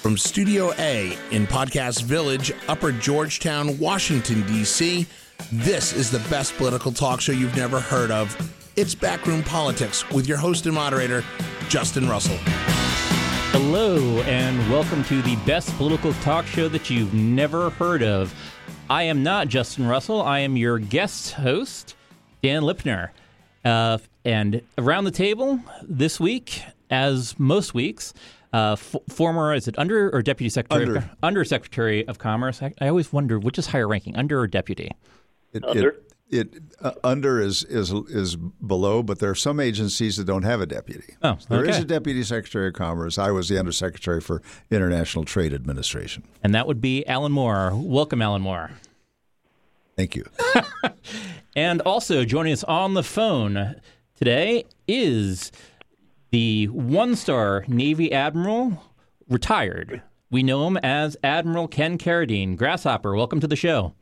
From Studio A in Podcast Village, Upper Georgetown, Washington, D.C., this is the best political talk show you've never heard of. It's Backroom Politics with your host and moderator, Justin Russell. Hello, and welcome to the best political talk show that you've never heard of. I am not Justin Russell. I am your guest host, Dan Lipner. Uh, and around the table this week, as most weeks, uh, f- former is it under or deputy secretary Under. of, under secretary of commerce I, I always wonder which is higher ranking under or deputy It, Under? It, it uh, under is is is below, but there are some agencies that don't have a deputy. Oh, There is a deputy secretary of commerce. I was the undersecretary for international trade administration. and that would be alan moore welcome alan moore Thank you. And also joining us on the phone today is the one star Navy Admiral, retired. We know him as Admiral Ken Carradine. Grasshopper, welcome to the show.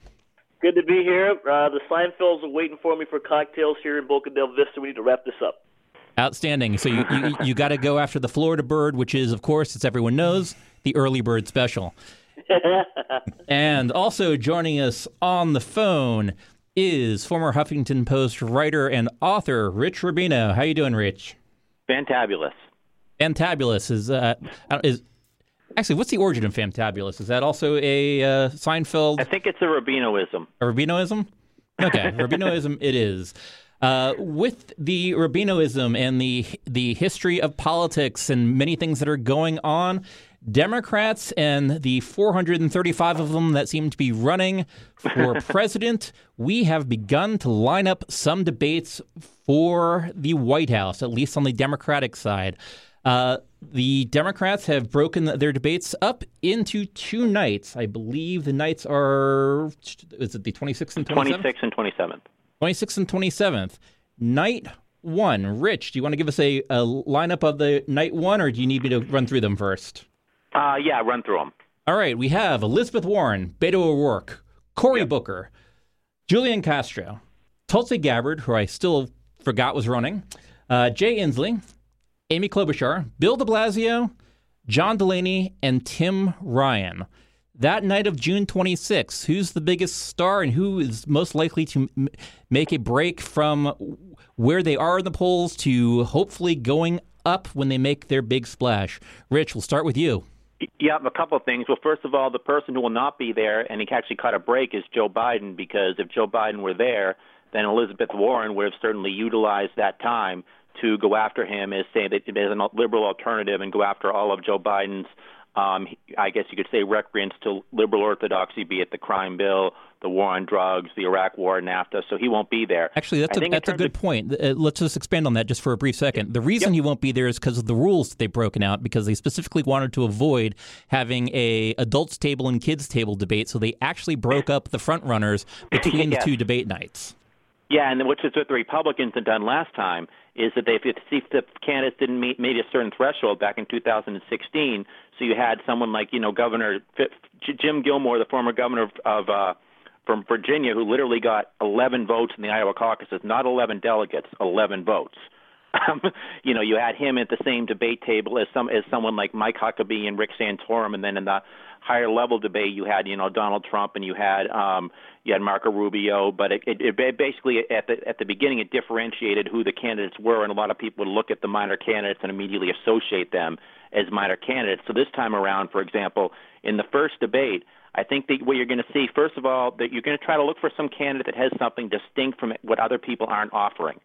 Good to be here. Uh, the Seinfelds are waiting for me for cocktails here in Boca del Vista. We need to wrap this up. Outstanding. So you, you, you got to go after the Florida bird, which is, of course, as everyone knows, the early bird special. and also joining us on the phone is former Huffington Post writer and author Rich Rubino. How you doing, Rich? Fantabulous. Fantabulous is uh, is actually what's the origin of Fantabulous? Is that also a uh, Seinfeld I think it's a Rubinoism. a Rubinoism? Okay, Rubinoism it is. Uh, with the Rubinoism and the the history of politics and many things that are going on, Democrats and the 435 of them that seem to be running for president, we have begun to line up some debates for the White House, at least on the Democratic side. Uh, the Democrats have broken their debates up into two nights. I believe the nights are is it the 26th and 27th? 26th and 27th. 26th and 27th. Night one. Rich, do you want to give us a, a lineup of the night one, or do you need me to run through them first? Uh, yeah, run through them. All right, we have Elizabeth Warren, Beto O'Rourke, Cory Booker, Julian Castro, Tulsi Gabbard, who I still forgot was running, uh, Jay Inslee, Amy Klobuchar, Bill de Blasio, John Delaney, and Tim Ryan. That night of June 26th, who's the biggest star and who is most likely to m- make a break from where they are in the polls to hopefully going up when they make their big splash? Rich, we'll start with you. Yeah, a couple of things. Well, first of all, the person who will not be there and he actually cut a break is Joe Biden because if Joe Biden were there, then Elizabeth Warren would have certainly utilized that time to go after him as saying that there's a liberal alternative and go after all of Joe Biden's, um, I guess you could say, recreants to liberal orthodoxy, be it the crime bill, the war on drugs, the Iraq war, NAFTA. So he won't be there. Actually, that's a, that's a good of- point. Uh, let's just expand on that just for a brief second. The reason he won't be there is because of the rules that they've broken out because they specifically wanted to avoid having a adults table and kids table debate. So they actually broke up the front runners between Yes. the two debate nights. Yeah, and which is what the Republicans had done last time is that they if the candidates didn't meet meet a certain threshold back in 2016, so you had someone like you know Governor Jim Gilmore, the former governor of, of uh, from Virginia, who literally got 11 votes in the Iowa caucuses, not 11 delegates, 11 votes. Um, you know, you had him at the same debate table as some as someone like Mike Huckabee and Rick Santorum, and then in the higher level debate, you had you know Donald Trump and you had um, you had Marco Rubio. But it, it, it basically at the at the beginning it differentiated who the candidates were, and a lot of people would look at the minor candidates and immediately associate them as minor candidates. So this time around, for example, in the first debate. I think that what you're going to see, first of all, that you're going to try to look for some candidate that has something distinct from what other people aren't offering.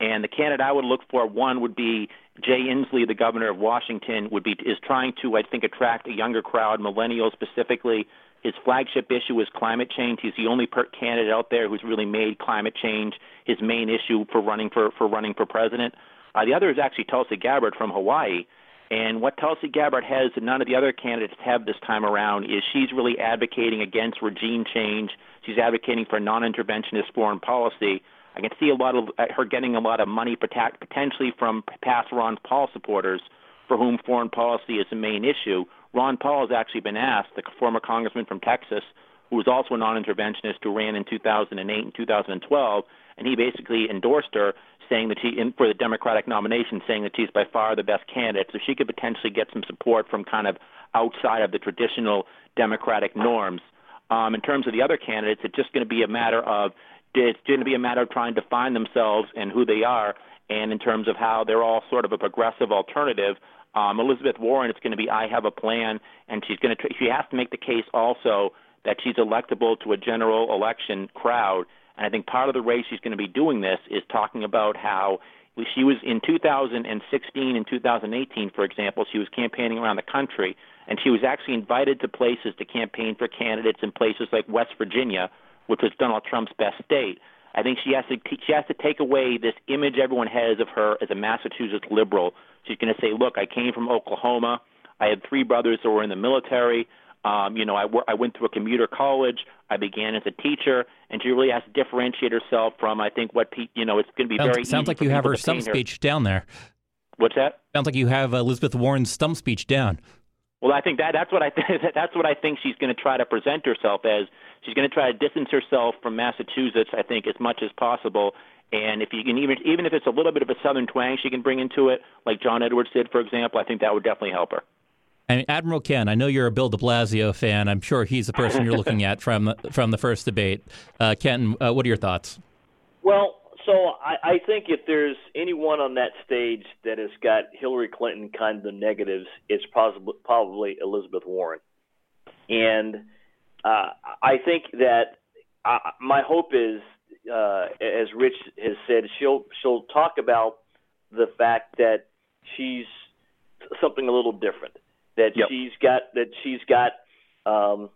And the candidate I would look for, one would be Jay Inslee, the governor of Washington, would be is trying to, I think, attract a younger crowd, millennials specifically. His flagship issue is climate change. He's the only per- candidate out there who's really made climate change his main issue for running for for running for president. Uh, the other is actually Tulsi Gabbard from Hawaii. And what Tulsi Gabbard has that none of the other candidates have this time around is she's really advocating against regime change. She's advocating for non-interventionist foreign policy. I can see a lot of uh, her getting a lot of money potentially from past Ron Paul supporters for whom foreign policy is the main issue. Ron Paul has actually been asked, the former congressman from Texas, who was also a non-interventionist who ran in 2008 and 2012, and he basically endorsed her, saying that she, for the Democratic nomination, saying that she's by far the best candidate. So she could potentially get some support from kind of outside of the traditional Democratic norms. Um, in terms of the other candidates, it's just going to be a matter of it's going to be a matter of trying to find themselves and who they are, and in terms of how they're all sort of a progressive alternative. Um, Elizabeth Warren, it's going to be I have a plan, and she's going to she has to make the case also that she's electable to a general election crowd. And I think part of the way she's going to be doing this is talking about how she was in 2016 and 2018, for example, she was campaigning around the country, and she was actually invited to places to campaign for candidates in places like West Virginia, which was Donald Trump's best state. I think she has to she has to take away this image everyone has of her as a Massachusetts liberal. She's going to say, "Look, I came from Oklahoma. I had three brothers who were in the military. Um, you know, I, I went through a commuter college. I began as a teacher, and she really has to differentiate herself from, I think, what pe- you know. It's going to be sounds, very sounds like you have her stump speech down there. What's that? Sounds like you have Elizabeth Warren's stump speech down. Well, I think that that's what I th- that's what I think she's going to try to present herself as. She's going to try to distance herself from Massachusetts, I think, as much as possible. And if you can even even if it's a little bit of a southern twang she can bring into it, like John Edwards did, for example, I think that would definitely help her. And Admiral Ken, I know you're a Bill De Blasio fan. I'm sure he's the person you're looking at from from the first debate. Uh, Ken, uh, what are your thoughts? Well, so I, I think if there's anyone on that stage that has got Hillary Clinton kind of negatives, it's probably probably Elizabeth Warren, and uh, I think that uh, my hope is, uh, as Rich has said, she'll she'll talk about the fact that she's something a little different that yep. she's got that she's got um,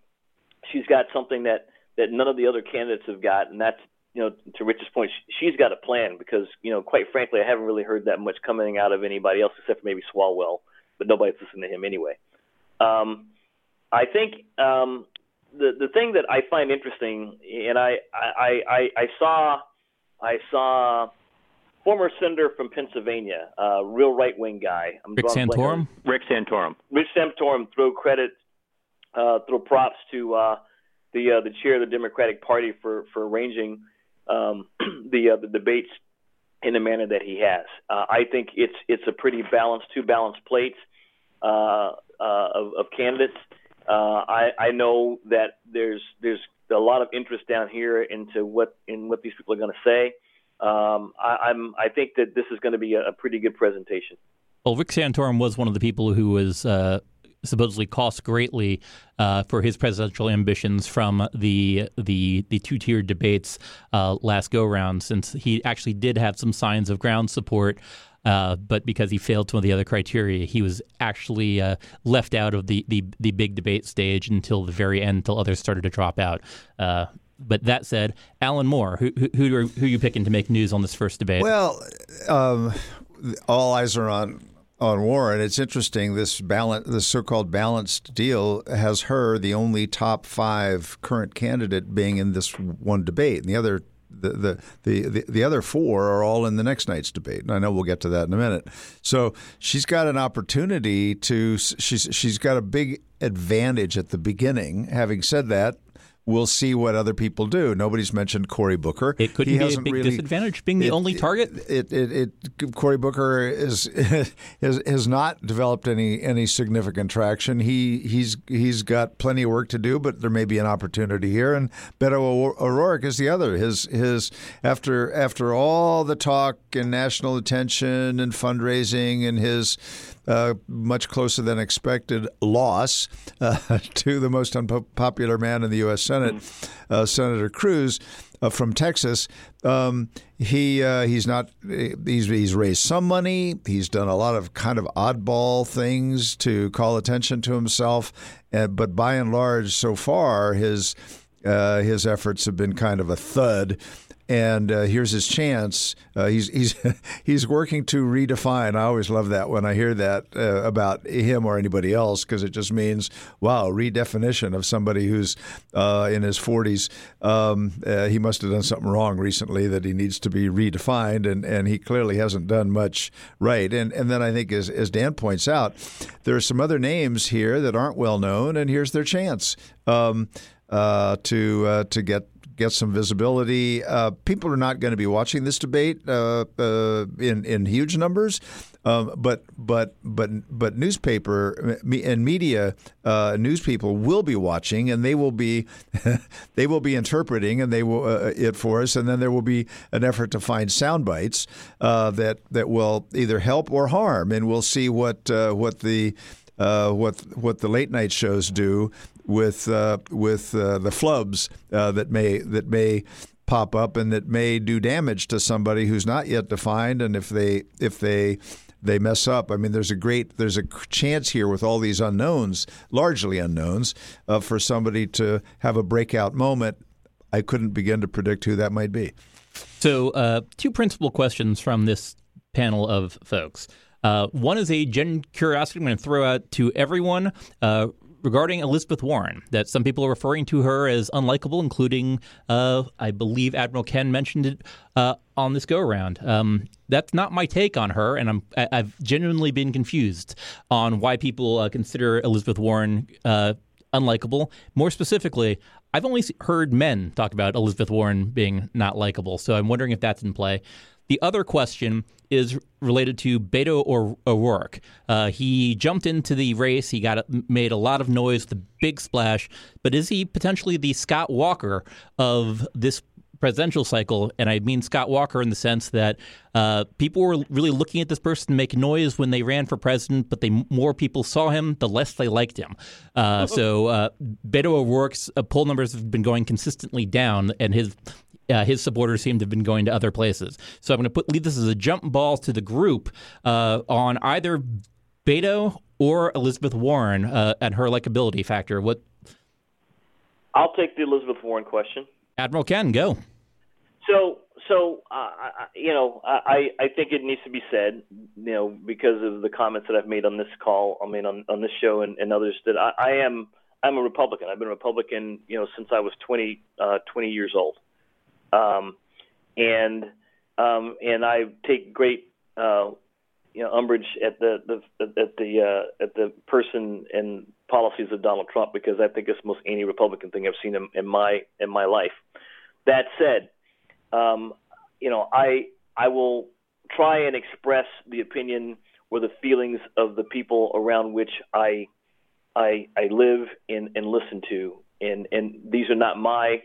she's got something that that none of the other candidates have got, and that's you know to Rich's point, she's got a plan because you know quite frankly, I haven't really heard that much coming out of anybody else except for maybe Swalwell, but nobody's listening to him anyway. Um, I think um, the the thing that I find interesting, and I I I, I saw I saw former senator from Pennsylvania, uh, real right wing guy. I'm Rick Santorum. Rick Santorum. Rick Santorum. Throw credit, uh, throw props to uh, the uh, the chair of the Democratic Party for for arranging um, the uh, the debates in the manner that he has. Uh, I think it's it's a pretty balanced, two balanced plates uh, uh, of, of candidates. Uh, I, I know that there's there's a lot of interest down here into what in what these people are going to say um, I, am I think that this is going to be a, a, pretty good presentation. Well, Rick Santorum was one of the people who was uh, supposedly cost greatly uh, for his presidential ambitions from the the the two tiered debates uh, last go round, since he actually did have some signs of ground support. Uh, but because he failed some of the other criteria, he was actually uh, left out of the, the, the big debate stage until the very end, until others started to drop out. Uh, but that said, Alan Moore, who who are, who are you picking to make news on this first debate? Well, um, all eyes are on on Warren. It's interesting. This balance, this so-called balanced deal, has her the only top five current candidate being in this one debate, and the other. The, the, the, the, the other four are all in the next night's debate. And I know we'll get to that in a minute. So she's got an opportunity to, she's, she's got a big advantage at the beginning. Having said that, we'll see what other people do. Nobody's mentioned Cory Booker. It could be a big really, disadvantage being the it, only target. It, it, it, Cory Booker is has, has not developed any any significant traction. He he's he's got plenty of work to do, but there may be an opportunity here. And Beto O'Rourke is the other. His his after after all the talk and national attention and fundraising and his uh, much closer than expected loss uh, to the most unpopular man in the U.S. Senate, uh, Senator Cruz. Uh, from Texas. Um, he uh, he's not he's he's raised some money. He's done a lot of kind of oddball things to call attention to himself, but by and large, so far his uh, his efforts have been kind of a thud and uh, here's his chance. Uh, he's he's he's working to redefine. I always love that when I hear that uh, about him or anybody else because it just means wow, redefinition of somebody who's uh, in his 40s. Um, uh, he must have done something wrong recently that he needs to be redefined, and, and he clearly hasn't done much right. And and then I think as as Dan points out, there are some other names here that aren't well known, and here's their chance um, uh, to to get get some visibility. Uh, people are not going to be watching this debate uh, uh, in in huge numbers, um, but but but but newspaper and media uh, news people will be watching, and they will be they will be interpreting, and they will uh, it for us, and then there will be an effort to find sound bites that that will either help or harm, and we'll see what what the uh, what what the late night shows do with uh, with uh, the flubs that may that may pop up and that may do damage to somebody who's not yet defined, and if they if they they mess up. I mean, there's a great there's a chance here with all these unknowns, largely unknowns, uh, for somebody to have a breakout moment. I couldn't begin to predict who that might be. So, uh, two principal questions from this panel of folks. Uh, one is a gen curiosity I'm going to throw out to everyone. Uh, regarding Elizabeth Warren, that some people are referring to her as unlikable, including, uh, I believe Admiral Ken mentioned it uh, on this go around. Um, that's not my take on her, and I'm, I, have genuinely been confused on why people uh, consider Elizabeth Warren uh, unlikable. More specifically, I've only heard men talk about Elizabeth Warren being not likable, so I'm wondering if that's in play. The other question is related to Beto O'Rourke. Uh, he jumped into the race. He got made a lot of noise, the big splash. But is he potentially the Scott Walker of this presidential cycle? And I mean Scott Walker in the sense that uh, people were really looking at this person to make noise when they ran for president, but the more people saw him, the less they liked him. Uh, so uh, Beto O'Rourke's uh, poll numbers have been going consistently down, and his uh, his supporters seem to have been going to other places. So I'm going to put leave this as a jump ball to the group uh, on either Beto or Elizabeth Warren uh, and her likability factor. What? I'll take the Elizabeth Warren question. Admiral Ken, go. So, so uh, you know, I I think it needs to be said, you know, because of the comments that I've made on this call. I mean, on on this show and, and others that I, I am. I'm a Republican. I've been a Republican, you know, since I was 20, uh, 20 years old. Um, and um, and I take great uh, you know umbrage at the, the at the uh, at the person and policies of Donald Trump because I think it's the most anti-Republican thing I've seen in, in my in my life. That said, um, you know I I will try and express the opinion or the feelings of the people around which I I, I live and, and listen to, and and these are not my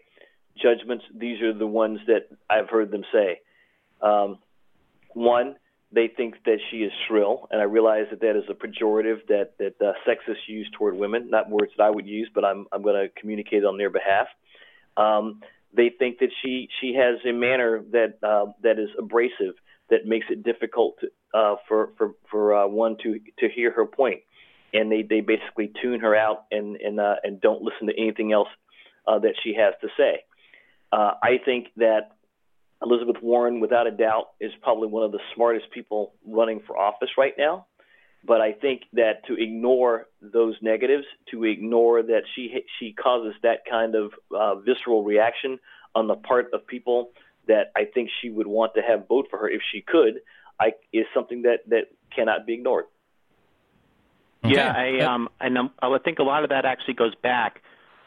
judgments. These are the ones that I've heard them say. Um, one, they think that she is shrill, and I realize that that is a pejorative that that uh, sexists use toward women, not words that I would use, but I'm I'm going to communicate on their behalf. Um, they think that she she has a manner that uh, that is abrasive, that makes it difficult to, uh, for for for uh, one to to hear her point, and they they basically tune her out and and uh, and don't listen to anything else uh, that she has to say. Uh, I think that Elizabeth Warren, without a doubt, is probably one of the smartest people running for office right now. But I think that to ignore those negatives, to ignore that she she causes that kind of uh, visceral reaction on the part of people that I think she would want to have vote for her if she could, I, is something that that cannot be ignored. Okay. Yeah, I um, and I think a lot of that actually goes back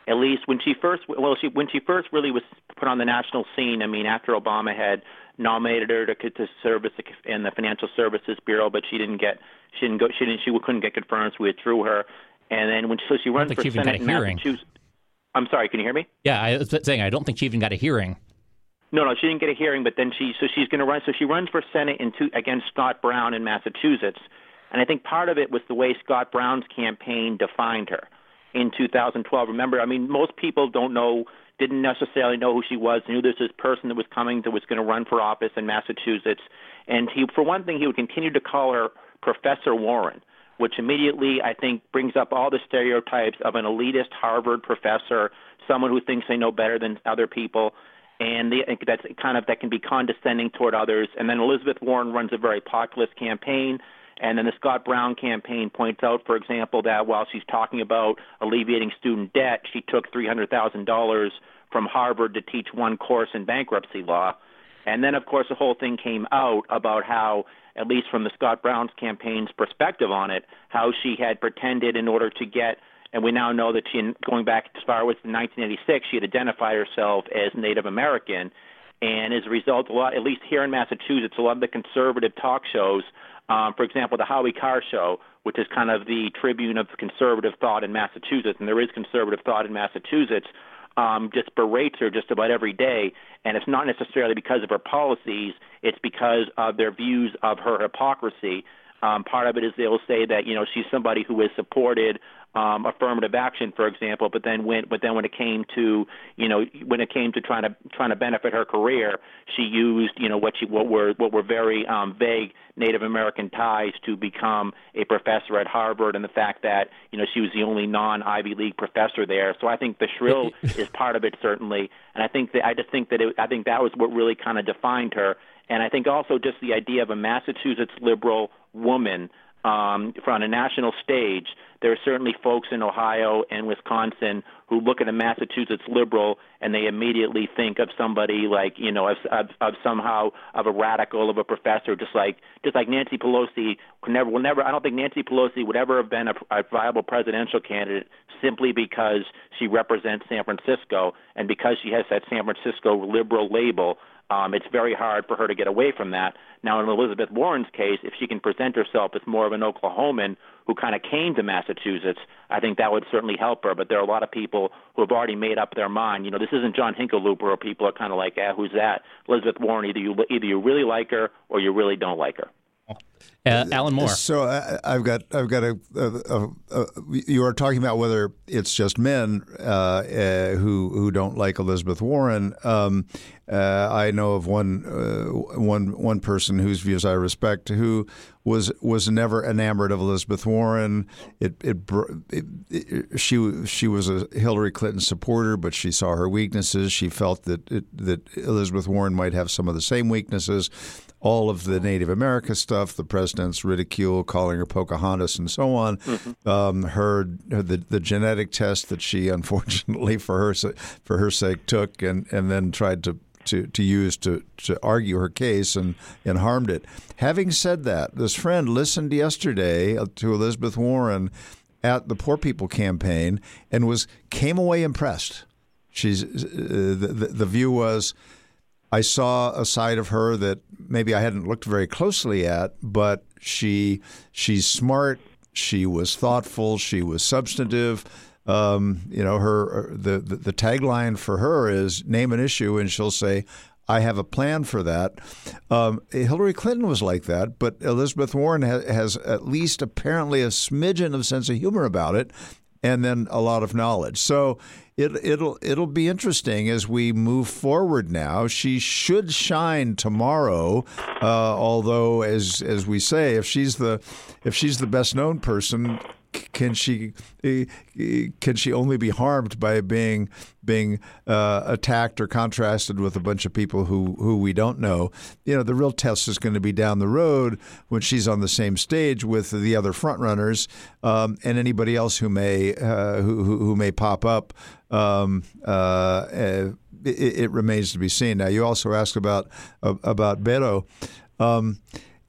at least when she first well she when she first really was put on the national scene. I mean, after Obama had nominated her to to service in the Financial Services Bureau, but she didn't get she didn't go she didn't she couldn't get confirmed, so we withdrew her. And then when she, so she runs for Senate in Massachusetts. I'm sorry, can you hear me? Yeah, I was saying I don't think she even got a hearing. No, no, she didn't get a hearing, but then she so she's going to run. So she runs for Senate in two, against Scott Brown in Massachusetts, and I think part of it was the way Scott Brown's campaign defined her in 2012. Remember, I mean, most people don't know, didn't necessarily know who she was. Knew this this person that was coming that was going to run for office in Massachusetts, and he, for one thing, he would continue to call her Professor Warren, which immediately I think brings up all the stereotypes of an elitist Harvard professor, someone who thinks they know better than other people. And the, that's kind of that can be condescending toward others. And then Elizabeth Warren runs a very populist campaign and then the Scott Brown campaign points out, for example, that while she's talking about alleviating student debt, she took $300,000 from Harvard to teach one course in bankruptcy law. And then, of course, the whole thing came out about how, at least from the Scott Brown's campaign's perspective on it, how she had pretended in order to get and we now know that she, going back as far as 1986, she had identified herself as Native American, and as a result, a lot, at least here in Massachusetts, a lot of the conservative talk shows, um, for example, the Howie Carr show, which is kind of the tribune of conservative thought in Massachusetts, and there is conservative thought in Massachusetts, um, just berates her just about every day. And it's not necessarily because of her policies, it's because of their views of her hypocrisy. Um, part of it is they'll say that you know she's somebody who has supported um, affirmative action, for example. But then when but then when it came to you know when it came to trying to trying to benefit her career, she used you know what she what were what were very um, vague Native American ties to become a professor at Harvard, and the fact that you know she was the only non Ivy League professor there. So I think the shrill is part of it certainly, and I think that I just think that it, I think that was what really kind of defined her. And I think also just the idea of a Massachusetts liberal woman um, on a national stage, there are certainly folks in Ohio and Wisconsin who look at a Massachusetts liberal and they immediately think of somebody like you know of, of, of somehow of a radical of a professor, just like just like Nancy Pelosi could never will never. I don't think Nancy Pelosi would ever have been a, a viable presidential candidate simply because she represents San Francisco and because she has that San Francisco liberal label. Um, it's very hard for her to get away from that. Now, in Elizabeth Warren's case, if she can present herself as more of an Oklahoman who kind of came to Massachusetts, I think that would certainly help her. But there are a lot of people who have already made up their mind. You know, this isn't John Hickenlooper, or people are kind of like, "Ah, who's that?" Elizabeth Warren, either you either you really like her or you really don't like her. Uh, Alan Moore. So I, have got I've got a, a, a, a, You are talking about whether it's just men uh, uh, who who don't like Elizabeth Warren. Um, uh, I know of one uh, one one person whose views I respect who was was never enamored of Elizabeth Warren. It, it, it, it she she was a Hillary Clinton supporter, but she saw her weaknesses. She felt that that Elizabeth Warren might have some of the same weaknesses all of the Native America stuff, the president's ridicule, calling her Pocahontas, and so on. Mm-hmm. Um, her the the genetic test that she unfortunately for her for her sake took and and then tried to. To, to use to, to argue her case and, and harmed it. Having said that, this friend listened yesterday to Elizabeth Warren at the Poor People campaign and was came away impressed. She's uh, the, the, the view was I saw a side of her that maybe I hadn't looked very closely at, but she she's smart. She was thoughtful. She was substantive. Um, you know, her the, the the tagline for her is "Name an issue," and she'll say, I have a plan for that. Um, Hillary Clinton was like that, but Elizabeth Warren ha- has at least apparently a smidgen of sense of humor about it, and then a lot of knowledge. So it, it'll it'll be interesting as we move forward. Now she should shine tomorrow, uh, although as as we say, if she's the if she's the best known person, can she eh, eh, can she only be harmed by being being uh, attacked or contrasted with a bunch of people who who we don't know? You know, the real test is going to be down the road when she's on the same stage with the other frontrunners um, and anybody else who may uh, who, who may pop up. Um, uh, eh, it, it, remains to be seen. Now, you also asked about about Beto. Um,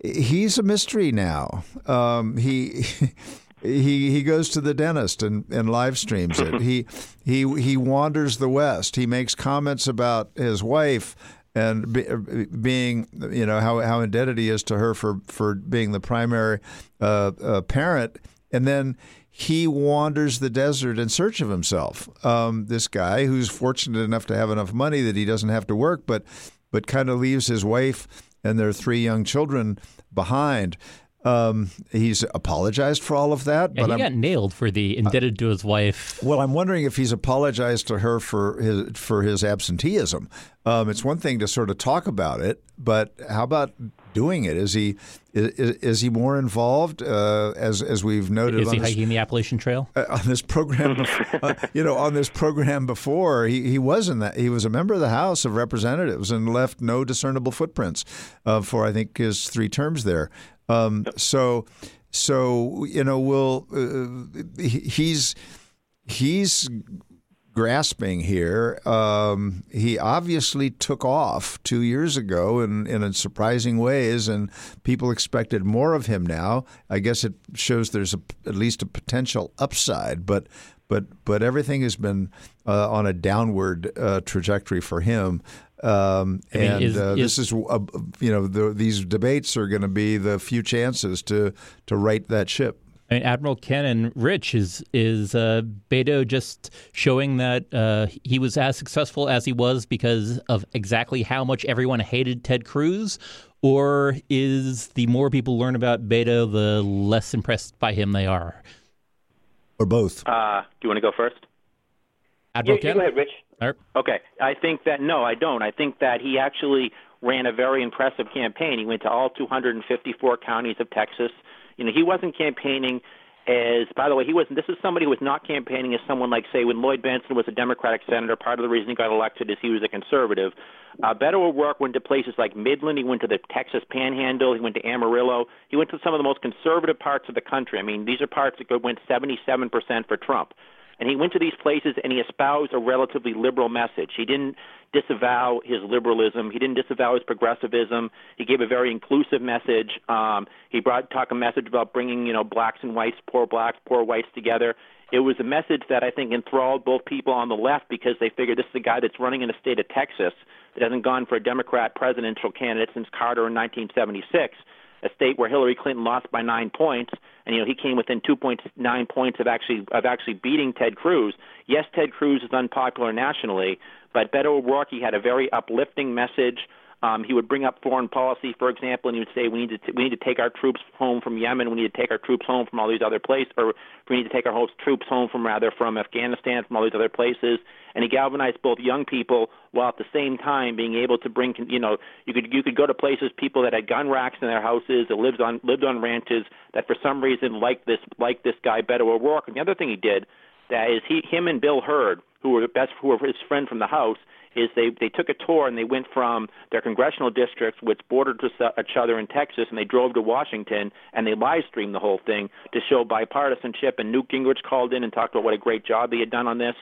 he's a mystery now. Um, he he he goes to the dentist and, and live streams it. He he he wanders the West. He makes comments about his wife and be, being you know how how indebted he is to her for for being the primary uh, uh, parent, and then he wanders the desert in search of himself. Um, this guy who's fortunate enough to have enough money that he doesn't have to work, but but kind of leaves his wife and their three young children behind. Um, he's apologized for all of that. Yeah, but he I'm, got nailed for the indebted to his wife. Well, I'm wondering if he's apologized to her for his for his absenteeism. Um, it's one thing to sort of talk about it, but how about doing it? Is he is, is he more involved? Uh, as as we've noted, is he this, hiking the Appalachian Trail uh, on this program? uh, you know, on this program before, he he was in that. He was a member of the House of Representatives and left no discernible footprints uh, for I think his three terms there. Um, so, so you know, we'll uh, he's he's grasping here. Um, he obviously took off two years ago in, in surprising ways, and people expected more of him now. I guess it shows there's a, at least a potential upside, but but but everything has been uh, on a downward uh, trajectory for him. Um, I mean, and is, uh, this is, uh, you know, the, these debates are going to be the few chances to to right that ship. I mean, Admiral Ken and Rich is is uh, Beto just showing that uh, he was as successful as he was because of exactly how much everyone hated Ted Cruz, or is the more people learn about Beto, the less impressed by him they are, or both? Uh, do you want to go first? Admiral yeah, Ken? go ahead, Rich. Right. Okay, I think that no, I don't. I think that he actually ran a very impressive campaign. He went to all 254 counties of Texas. You know, he wasn't campaigning as, by the way, he wasn't. This is somebody who was not campaigning as someone like, say, when Lloyd Bentsen was a Democratic senator. Part of the reason he got elected is he was a conservative. Uh, Beto O'Rourke went to places like Midland. He went to the Texas Panhandle. He went to Amarillo. He went to some of the most conservative parts of the country. I mean, these are parts that went 77% for Trump. And he went to these places and he espoused a relatively liberal message. He didn't disavow his liberalism. He didn't disavow his progressivism. He gave a very inclusive message. Um, he brought talk a message about bringing you know blacks and whites, poor blacks, poor whites together. It was a message that I think enthralled both people on the left because they figured this is a guy that's running in the state of Texas that hasn't gone for a Democrat presidential candidate since Carter in 1976 a state where Hillary Clinton lost by nine points, and you know he came within 2.9 points of actually of actually beating Ted Cruz. Yes, Ted Cruz is unpopular nationally, but Beto O'Rourke had a very uplifting message. Um, he would bring up foreign policy, for example, and he would say we need to t- we need to take our troops home from Yemen, we need to take our troops home from all these other places, or we need to take our whole troops home from rather from Afghanistan, from all these other places. And he galvanized both young people while at the same time being able to bring, you know, you could you could go to places people that had gun racks in their houses, that lived on lived on ranches, that for some reason like this like this guy Beto O'Rourke. And the other thing he did that is he him and Bill Hurd, who were best who were his friend from the house is they they took a tour and they went from their congressional districts, which bordered each other in Texas, and they drove to Washington and they live streamed the whole thing to show bipartisanship. And Newt Gingrich called in and talked about what a great job he had done on this.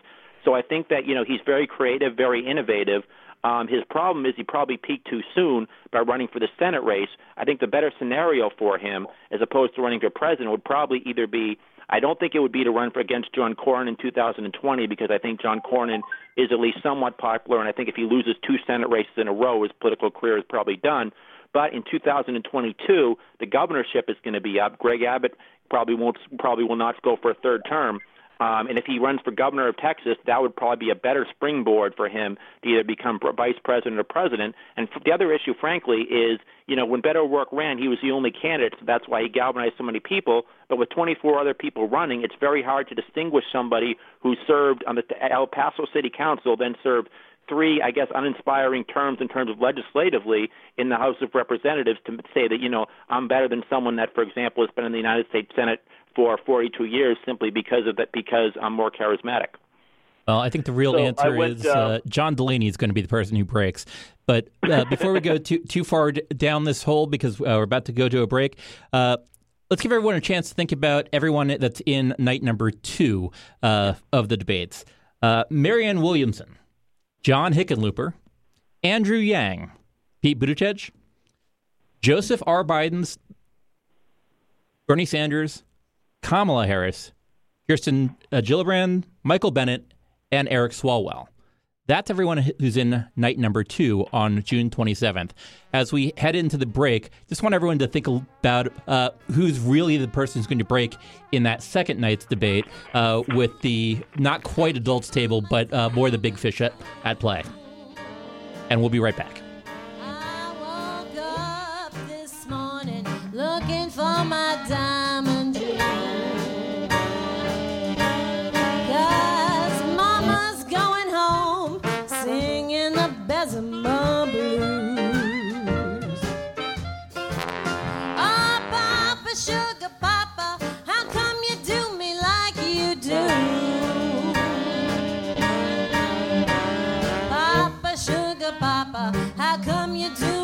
So I think that you know he's very creative, very innovative. Um, his problem is he probably peaked too soon by running for the Senate race. I think the better scenario for him, as opposed to running for president, would probably either be I don't think it would be to run for against John Cornyn in 2020 because I think John Cornyn is at least somewhat popular, and I think if he loses two Senate races in a row, his political career is probably done. But in 2022, the governorship is going to be up. Greg Abbott probably won't probably will not go for a third term. Um, and if he runs for governor of Texas, that would probably be a better springboard for him to either become vice president or president. And the other issue, frankly, is you know when Beto O'Rourke ran, he was the only candidate, so that's why he galvanized so many people. But with 24 other people running, it's very hard to distinguish somebody who served on the El Paso City Council, then served three, I guess, uninspiring terms in terms of legislatively in the House of Representatives to say that, you know, I'm better than someone that, for example, has been in the United States Senate for 42 years simply because of that, because I'm more charismatic. Well, I think the real so answer went, is uh, uh, John Delaney is going to be the person who breaks. But uh, before we go too too far down this hole, because uh, we're about to go to a break, uh, let's give everyone a chance to think about everyone that's in night number two uh, of the debates. Marianne Williamson, John Hickenlooper, Andrew Yang, Pete Buttigieg, Joseph R. Biden's, Bernie Sanders, Kamala Harris, Kirsten uh, Gillibrand, Michael Bennet, and Eric Swalwell. That's everyone who's in night number two on June 27th. As we head into the break, just want everyone to think about uh, who's really the person who's going to break in that second night's debate uh, with the not quite adults table, but uh, more the big fish at, at play. And we'll be right back. How come you do?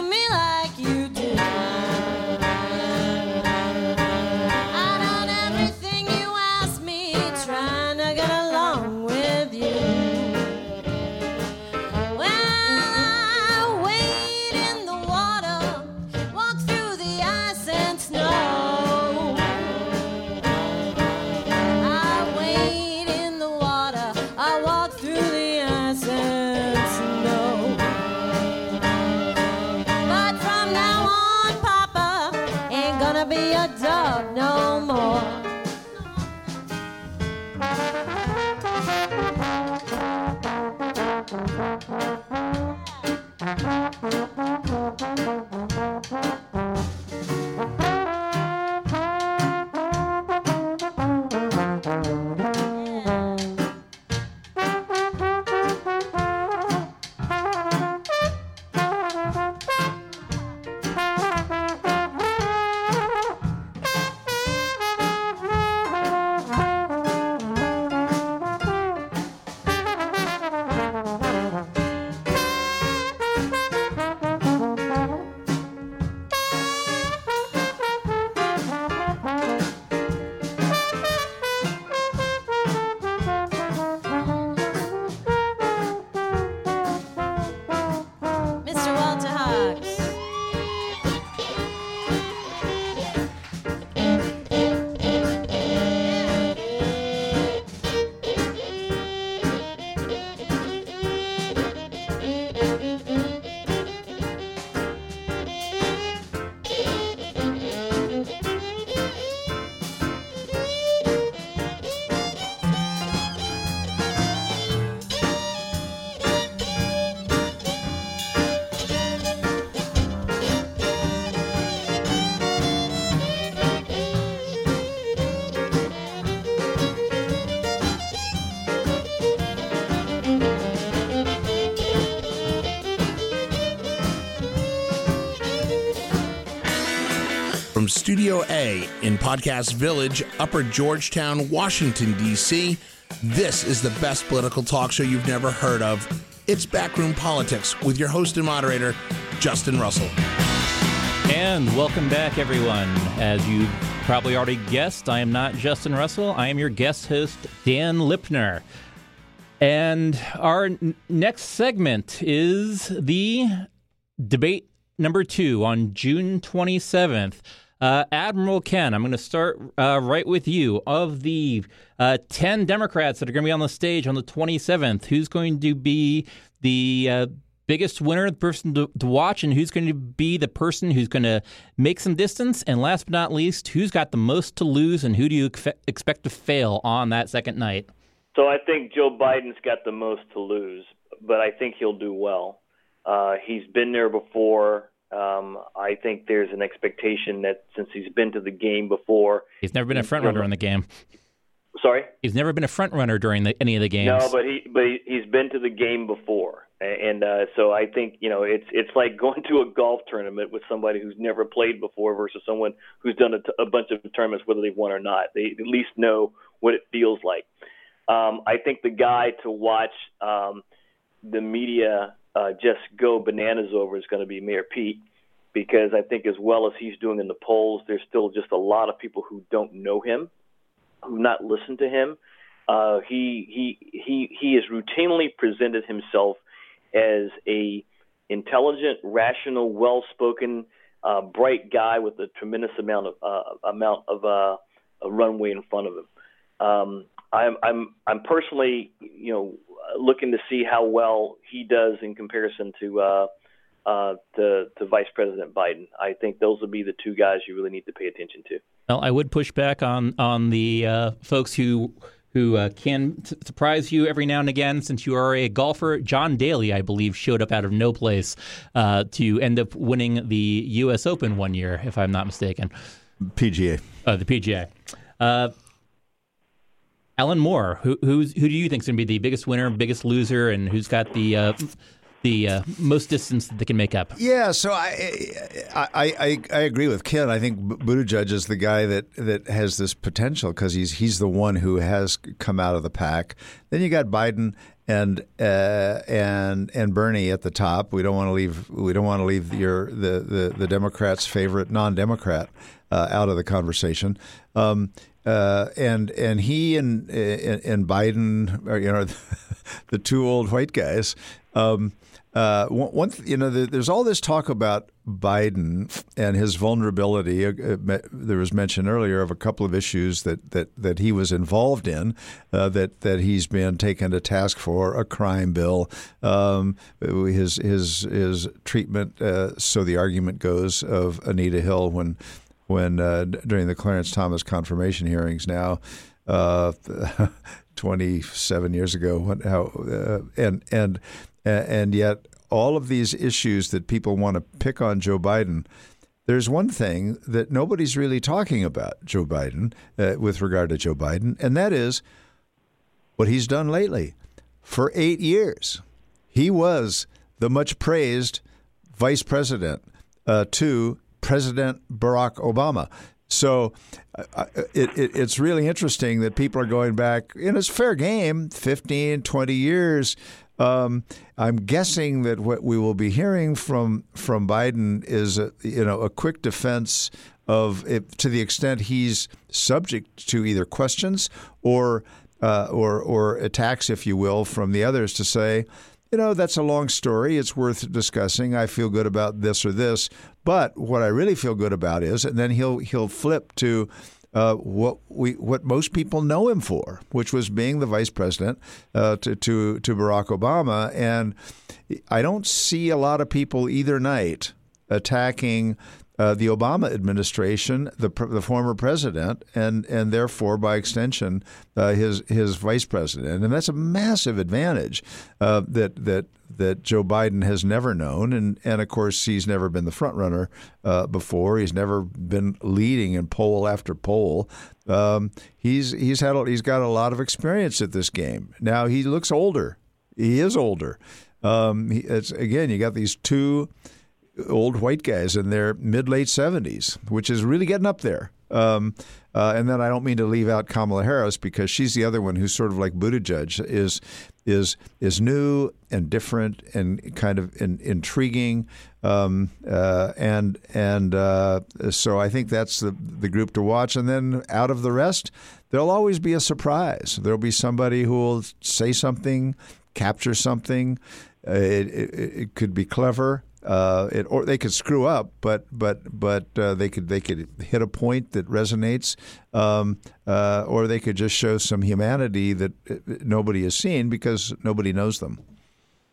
From Studio A in Podcast Village, Upper Georgetown, Washington, D.C., this is the best political talk show you've never heard of. It's Backroom Politics with your host and moderator, Justin Russell. And welcome back, everyone. As you probably already guessed, I am not Justin Russell. I am your guest host, Dan Lipner. And our n- next segment is the debate number two on June 27th. Uh, Admiral Ken, I'm going to start uh, right with you. Of the uh, 10 Democrats that are going to be on the stage on the 27th, who's going to be the uh, biggest winner, the person to, to watch, and who's going to be the person who's going to make some distance? And last but not least, who's got the most to lose, and who do you ex- expect to fail on that second night? So I think Joe Biden's got the most to lose, but I think he'll do well. Uh, he's been there before. Um, I think there's an expectation that since he's been to the game before, He's never been a front runner in the game. sorry, He's never been a front runner during the, any of the games. no, but he but he, he's been to the game before, and uh, so I think you know it's it's like going to a golf tournament with somebody who's never played before versus someone who's done a, t- a bunch of tournaments, whether they've won or not. They at least know what it feels like. Um, I think the guy to watch um, the media uh, just go bananas over is going to be Mayor Pete, because I think as well as he's doing in the polls, there's still just a lot of people who don't know him, who not listened to him. Uh, he he he he has routinely presented himself as a intelligent, rational, well-spoken, uh, bright guy with a tremendous amount of uh, amount of uh, a runway in front of him. Um, I'm I'm I'm personally, you know, looking to see how well he does in comparison to uh, uh, to, to Vice President Biden. I think those will be the two guys you really need to pay attention to. Well, I would push back on on the uh, folks who who uh, can t- surprise you every now and again. Since you are a golfer, John Daly, I believe, showed up out of no place uh, to end up winning the U.S. Open one year, if I'm not mistaken, PGA. uh, the PGA. Alan Moore, who who's, who do you think is going to be the biggest winner, biggest loser, and who's got the uh, the uh, most distance that they can make up? Yeah, so I, I I I agree with Ken. I think Buttigieg is the guy that, that has this potential because he's he's the one who has come out of the pack. Then you got Biden and uh, and and Bernie at the top. We don't want to leave we don't want to leave your the the, the Democrats' favorite non-Democrat uh, out of the conversation. Um, uh, and and he and and, Biden are you know the two old white guys. Um, uh, one, you know, there's all this talk about Biden and his vulnerability. Uh, uh, there was mention earlier of a couple of issues that that, that he was involved in, uh, that that he's been taken to task for a crime bill, um, his his his treatment. Uh, so the argument goes of Anita Hill when when uh, during the Clarence Thomas confirmation hearings now. Uh, 27 years ago, what, how, uh, and and and yet all of these issues that people want to pick on Joe Biden, there's one thing that nobody's really talking about Joe Biden uh, with regard to Joe Biden, and that is what he's done lately. For eight years, he was the much praised vice president uh, to President Barack Obama. So uh, it, it, it's really interesting that people are going back, and it's fair game, 15, 20 years. Um, I'm guessing that what we will be hearing from from Biden is, a, you know, a quick defense of to the extent he's subject to either questions or uh, or or attacks, if you will, from the others to say, you know, that's a long story. It's worth discussing. I feel good about this or this, but what I really feel good about is, and then he'll he'll flip to uh, what we what most people know him for, which was being the vice president uh, to, to to Barack Obama, and I don't see a lot of people either night attacking. Uh, the Obama administration, the the former president, and and therefore by extension uh, his his vice president, and that's a massive advantage uh, that that that Joe Biden has never known, and and of course he's never been the front runner uh, before. He's never been leading in poll after poll. Um, he's he's had he's got a lot of experience at this game. Now he looks older. He is older. Um, he, it's again you got these two old white guys in their mid late seventies, which is really getting up there. Um, uh, and then I don't mean to leave out Kamala Harris because she's the other one who's sort of like Buttigieg is is is new and different and kind of in, intriguing. Um, uh, and and uh, so I think that's the the group to watch. And then out of the rest, there'll always be a surprise. There'll be somebody who will say something, capture something. Uh, it, it, it could be clever. Uh, it, or they could screw up, but but but uh, they could they could hit a point that resonates, um, uh, or they could just show some humanity that uh, nobody has seen because nobody knows them.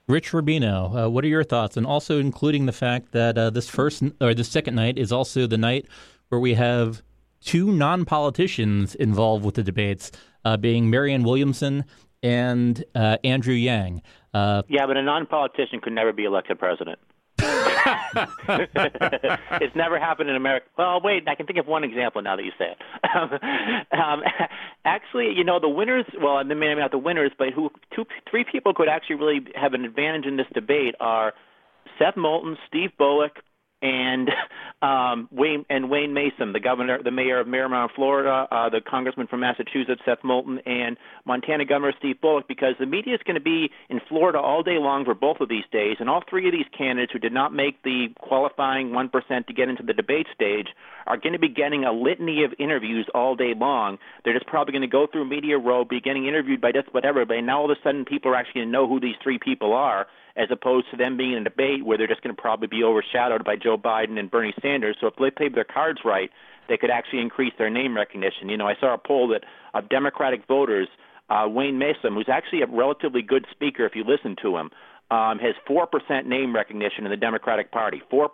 Rich Rubino, uh, what are your thoughts, and also including the fact that uh, this first or the second night is also the night where we have two non-politicians involved with the debates, uh, being Marianne Williamson and uh, Andrew Yang. Uh, Yeah, but a non-politician could never be elected president. it's never happened in America. Well, wait, I can think of one example now that you say it. um, actually, you know, the winners. Well, maybe not the winners, but who two, three people could actually really have an advantage in this debate are Seth Moulton, Steve Bullock, and um, Wayne and Wayne Messam, the governor, the mayor of Miramar, Florida, uh, the congressman from Massachusetts, Seth Moulton, and Montana Governor Steve Bullock, because the media is going to be in Florida all day long for both of these days, and all three of these candidates who did not make the qualifying one percent to get into the debate stage are going to be getting a litany of interviews all day long. They're just probably going to go through Media Row, be getting interviewed by just whatever, but now all of a sudden, people are actually going to know who these three people are as opposed to them being in a debate where they're just going to probably be overshadowed by Joe Biden and Bernie Sanders. So if they play their cards right, they could actually increase their name recognition. You know, I saw a poll that of Democratic voters, uh, Wayne Messam, who's actually a relatively good speaker if you listen to him, um, has 4% name recognition in the Democratic Party. 4%.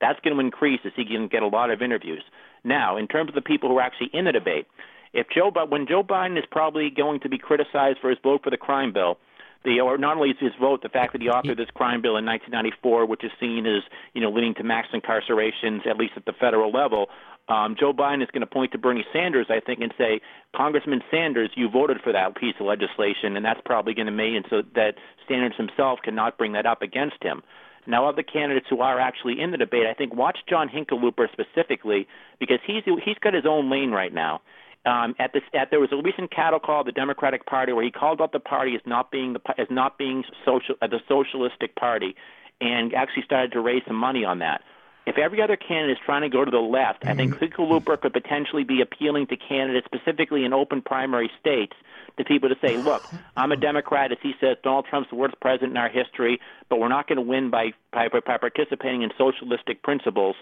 That's going to increase as he can get a lot of interviews. Now, in terms of the people who are actually in the debate, if Joe, when Joe Biden is probably going to be criticized for his vote for the crime bill, the or not only is his vote, the fact that he authored this crime bill in 1994, which is seen as you know leading to mass incarcerations at least at the federal level. Um, Joe Biden is going to point to Bernie Sanders, I think, and say, Congressman Sanders, you voted for that piece of legislation, and that's probably going to make and so that Sanders himself cannot bring that up against him. Now, of the candidates who are actually in the debate, I think watch John Hickenlooper specifically because he's he's got his own lane right now. Um, at this, at there was a recent cattle call of the Democratic Party where he called out the party as not being the as not being social uh, the socialistic party, and actually started to raise some money on that. If every other candidate is trying to go to the left, I think Hickenlooper could potentially be appealing to candidates, specifically in open primary states, to people to say, look, I'm a Democrat, as he says, Donald Trump's the worst president in our history, but we're not going to win by, by, by participating in socialistic principles.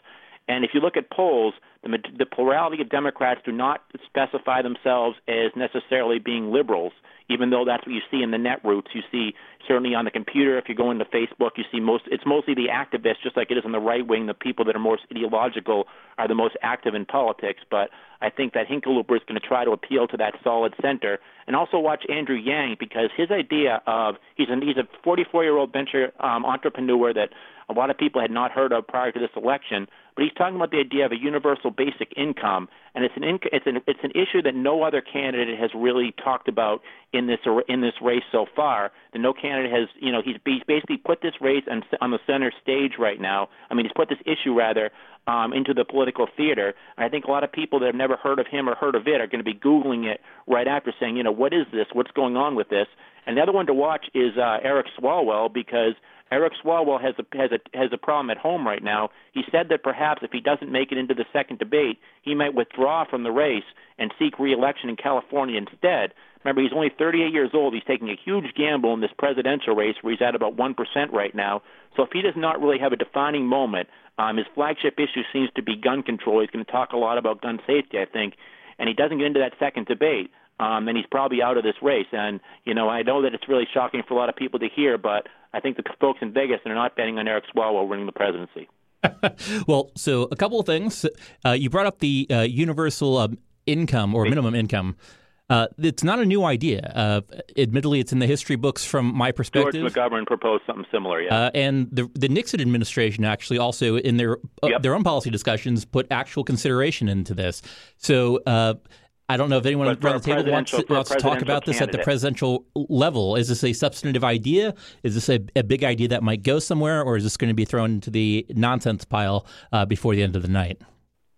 And if you look at polls, the, the plurality of Democrats do not specify themselves as necessarily being liberals, even though that's what you see in the net roots. You see certainly on the computer, if you go into Facebook, you see most. It's mostly the activists, just like it is on the right wing. The people that are most ideological are the most active in politics. But I think that Hickenlooper is going to try to appeal to that solid center, and also watch Andrew Yang because his idea of he's a he's a 44 year old venture um, entrepreneur that a lot of people had not heard of prior to this election. But he's talking about the idea of a universal basic income, and it's an inc- it's an it's an issue that no other candidate has really talked about in this in this race so far. That no candidate has you know he's, he's basically put this race on, on the center stage right now. I mean he's put this issue rather um, into the political theater. And I think a lot of people that have never heard of him or heard of it are going to be googling it right after, saying you know what is this? What's going on with this? And the other one to watch is uh, Eric Swalwell because Eric Swalwell has a has a has a problem at home right now. He said that perhaps if he doesn't make it into the second debate, he might withdraw from the race and seek re-election in California instead. Remember, he's only 38 years old. He's taking a huge gamble in this presidential race where he's at about 1% right now. So if he does not really have a defining moment, um, his flagship issue seems to be gun control. He's going to talk a lot about gun safety, I think, and he doesn't get into that second debate um, then he's probably out of this race. And you know, I know that it's really shocking for a lot of people to hear, but I think the folks in Vegas are not betting on Eric Swalwell winning the presidency. well, so a couple of things. Uh, you brought up the uh, universal um, income or minimum income. Uh, it's not a new idea. Uh, admittedly, it's in the history books from my perspective. George McGovern proposed something similar, yeah. Uh, and the the Nixon administration actually also in their uh, Yep. their own policy discussions put actual consideration into this. So. I don't know if anyone around the table wants to, presidential- for a wants to talk about this at the presidential level. Is this a substantive idea? Is this a, a big idea that might go somewhere, or is this going to be thrown into the nonsense pile uh, before the end of the night?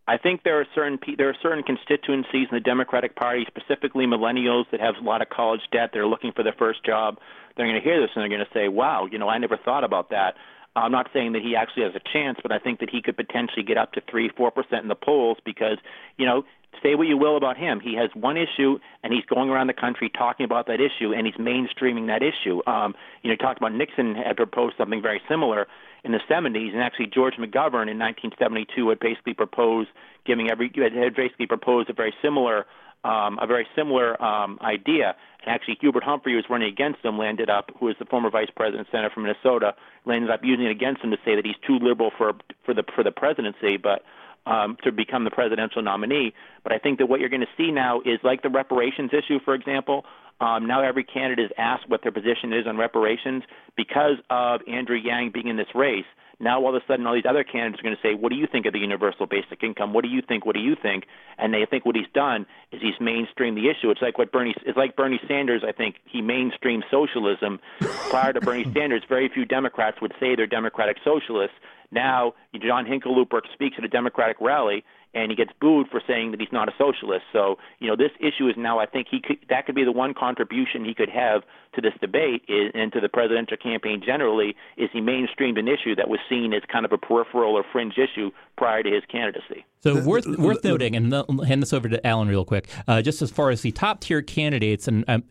I think there are certain there are certain constituencies in the Democratic Party, specifically millennials that have a lot of college debt. They're looking for their first job. They're going to hear this and they're going to say, "Wow, you know, I never thought about that." I'm not saying that he actually has a chance, but I think that he could potentially get up to three, four percent in the polls because, you know, say what you will about him, he has one issue and he's going around the country talking about that issue and he's mainstreaming that issue. Um, you know, talked about Nixon had proposed something very similar in the 70s, and actually George McGovern in 1972 had basically proposed giving every had basically proposed a very similar um, a very similar um, idea. And actually, Hubert Humphrey, who was running against him, landed up, who was the former vice president senator from Minnesota, landed up using it against him to say that he's too liberal for for the for the presidency, but um, to become the presidential nominee. But I think that what you're going to see now is like the reparations issue, for example. Um, now every candidate is asked what their position is on reparations because of Andrew Yang being in this race. Now all of a sudden, all these other candidates are going to say, "What do you think of the universal basic income? What do you think? What do you think?" And they think what he's done is he's mainstreamed the issue. It's like what Bernie. It's like Bernie Sanders. I think he mainstreamed socialism. Prior to Bernie Sanders, very few Democrats would say they're democratic socialists. Now John Hickenlooper speaks at a Democratic rally and he gets booed for saying that he's not a socialist. So, you know, this issue is now I think he could that could be the one contribution he could have to this debate is, and to the presidential campaign generally is he mainstreamed an issue that was seen as kind of a peripheral or fringe issue prior to his candidacy. So worth worth noting, and I'll hand this over to Alan real quick. Uh, just as far as the top tier candidates, and um,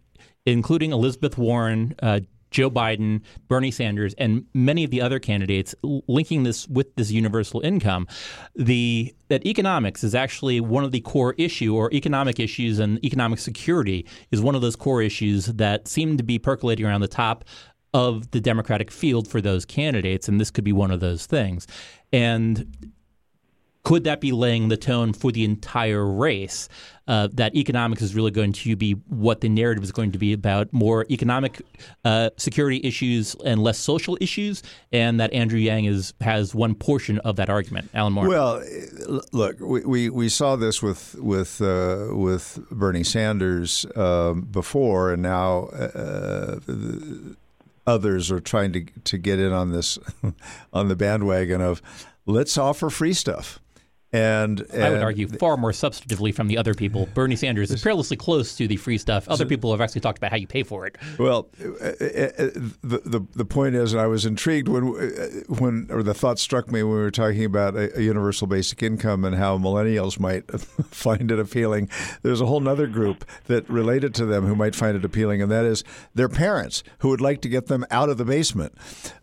including Elizabeth Warren, uh, Joe Biden, Bernie Sanders, and many of the other candidates, linking this with this universal income, the that economics is actually one of the core issue, or economic issues and economic security is one of those core issues that seem to be percolating around the top of the Democratic field for those candidates, and this could be one of those things. And could that be laying the tone for the entire race? Uh, that economics is really going to be what the narrative is going to be about more economic uh, security issues and less social issues, and that Andrew Yang is has one portion of that argument. Alan Moore. Well, look, we, we, we saw this with with uh, with Bernie Sanders um, before, and now uh, the- others are trying to to get in on this on the bandwagon of let's offer free stuff. And, I would argue far more substantively from the other people. Bernie Sanders is perilously close to the free stuff. Other people have actually talked about how you pay for it. Well, uh, uh, uh, the, the the point is, and I was intrigued when uh, when or the thought struck me when we were talking about a, a universal basic income and how millennials might find it appealing. There's a whole other group that related to them who might find it appealing, and that is their parents who would like to get them out of the basement.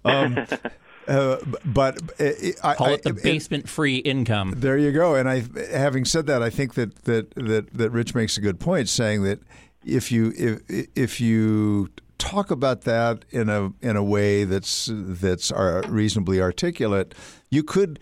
Um, uh, but uh, I, Call it the I- basement free income. there you go. And I, having said that, I think that that that, that Rich makes a good point, saying that if you if if you talk about that in a in a way that's that's reasonably articulate, you could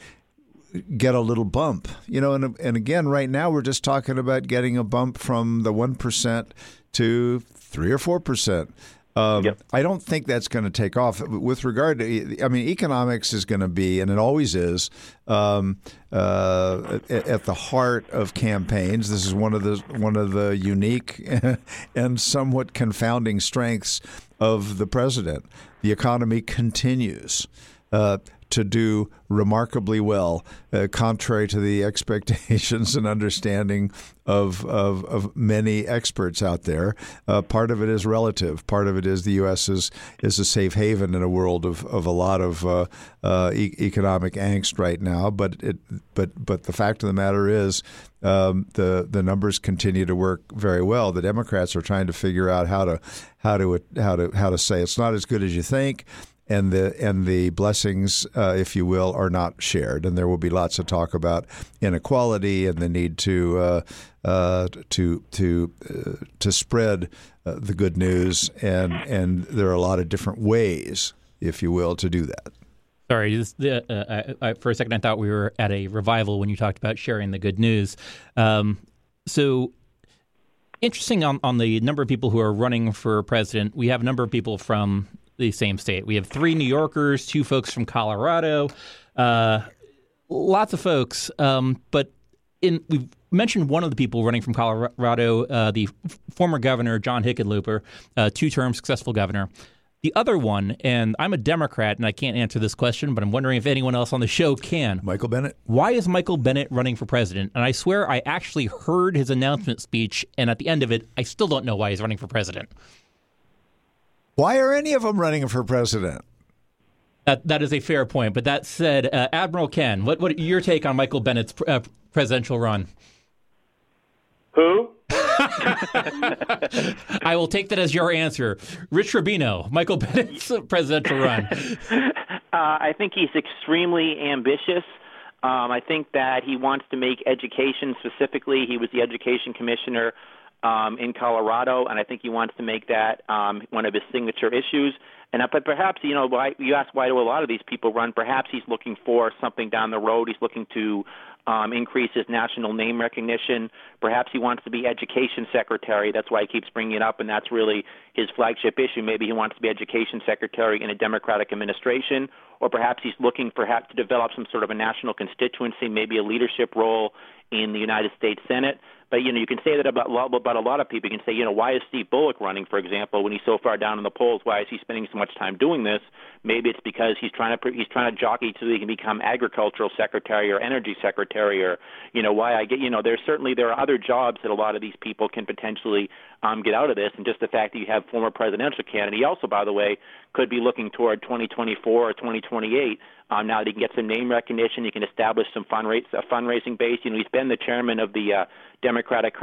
get a little bump. You know, and and again, right now we're just talking about getting a bump from the one percent to three or four percent. Um, Yep. I don't think that's going to take off. With regard to, I mean, economics is going to be, and it always is, um, uh, at, at the heart of campaigns. This is one of the one of the unique and somewhat confounding strengths of the president. The economy continues. Uh, to do remarkably well, uh, contrary to the expectations and understanding of, of, of many experts out there. Uh, part of it is relative. Part of it is the U.S. is, is a safe haven in a world of, of a lot of uh, uh, e- economic angst right now. But it, but but the fact of the matter is, um, the the numbers continue to work very well. The Democrats are trying to figure out how to how to how to how to say it's not as good as you think and the and the blessings, uh, if you will, are not shared. And there will be lots of talk about inequality and the need to uh, uh, to to uh, to spread uh, the good news. And and there are a lot of different ways, if you will, to do that. Sorry, uh, I, I, for a second I thought we were at a revival when you talked about sharing the good news. Um, so interesting on, on the number of people who are running for president. We have a number of people from the same state. We have three New Yorkers, two folks from Colorado, uh, lots of folks. Um, but in we've mentioned one of the people running from Colorado, uh, the f- former governor John Hickenlooper, uh, two-term successful governor. The other one, and I'm a Democrat, and I can't answer this question, but I'm wondering if anyone else on the show can. Michael Bennet. Why is Michael Bennet running for president? And I swear I actually heard his announcement speech, and at the end of it, I still don't know why he's running for president. Why are any of them running for president? That that is a fair point. But that said, uh, Admiral Ken, what what your take on Michael Bennet's uh, presidential run? Who? I will take that as your answer. Rich Rubino, Michael Bennet's presidential run. Uh, I think he's extremely ambitious. Um, I think that he wants to make education specifically. He was the education commissioner um, in Colorado, and I think he wants to make that um, one of his signature issues. And uh, but perhaps you know why you ask why do a lot of these people run? Perhaps he's looking for something down the road. He's looking to um, increase his national name recognition. Perhaps he wants to be education secretary. That's why he keeps bringing it up, and that's really his flagship issue. Maybe he wants to be education secretary in a Democratic administration, or perhaps he's looking perhaps to develop some sort of a national constituency, maybe a leadership role in the United States Senate. But you know, you can say that about about a lot of people. You can say, you know, why is Steve Bullock running, for example, when he's so far down in the polls? Why is he spending so much time doing this? Maybe it's because he's trying to he's trying to jockey so he can become agricultural secretary or energy secretary, or you know, why I get you know, there's certainly there are other jobs that a lot of these people can potentially um, get out of this, and just the fact that you have former presidential candidate. He also, by the way, could be looking toward 2024 or 2028. Um, now that he can get some name recognition, he can establish some fundraise, a fundraising base. You know, he's been the chairman of the uh, Democratic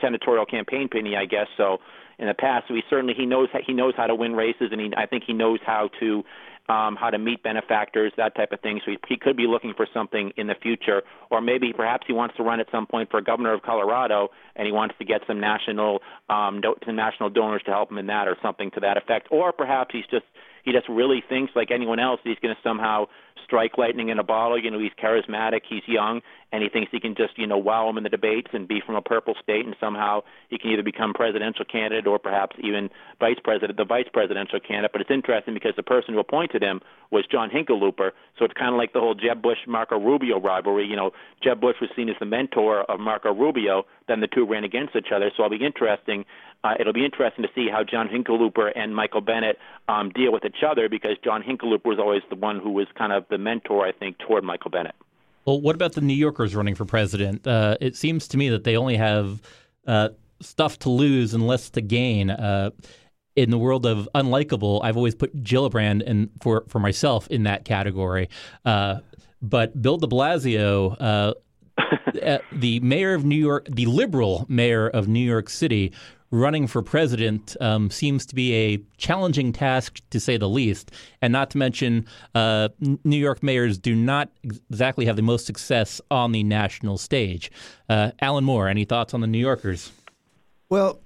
senatorial campaign committee, I guess. So in the past, so he certainly he knows he knows how to win races, and he, I think he knows how to um, how to meet benefactors, that type of thing. So he, he could be looking for something in the future, or maybe perhaps he wants to run at some point for governor of Colorado, and he wants to get some national um, do, some national donors to help him in that, or something to that effect. Or perhaps he's just he just really thinks like anyone else he's going to somehow strike lightning in a bottle. You know, he's charismatic, he's young, and he thinks he can just you know wow him in the debates and be from a purple state, and somehow he can either become presidential candidate or perhaps even vice president, the vice presidential candidate. But it's interesting because the person who appointed him was John Hickenlooper, so it's kind of like the whole Jeb Bush Marco Rubio rivalry. You know, Jeb Bush was seen as the mentor of Marco Rubio, then the two ran against each other. So it'll be interesting. Uh, it'll be interesting to see how John Hickenlooper and Michael Bennet um, deal with each other because John Hickenlooper was always the one who was kind of the mentor, I think, toward Michael Bennet. Well, what about the New Yorkers running for president? Uh, it seems to me that they only have uh, stuff to lose and less to gain. Uh, in the world of unlikable, I've always put Gillibrand and for for myself in that category. Uh, but Bill De Blasio, uh, uh, the mayor of New York, the liberal mayor of New York City, running for president um, seems to be a challenging task, to say the least. And not to mention, uh, New York mayors do not exactly have the most success on the national stage. Uh, Alan Moore, any thoughts on the New Yorkers? Well,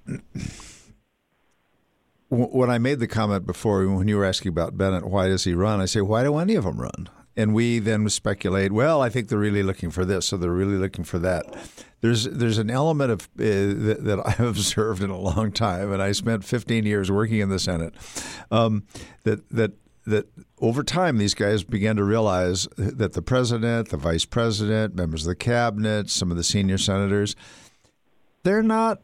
when I made the comment before, when you were asking about Bennet, why does he run? I say, why do any of them run? And we then speculate, well, I think they're really looking for this, so they're really looking for that there's there's an element of uh, that, that, I've observed in a long time, and I spent 15 years working in the Senate. Um, that that that over time these guys began to realize that the president, the vice president, members of the cabinet, some of the senior senators, they're not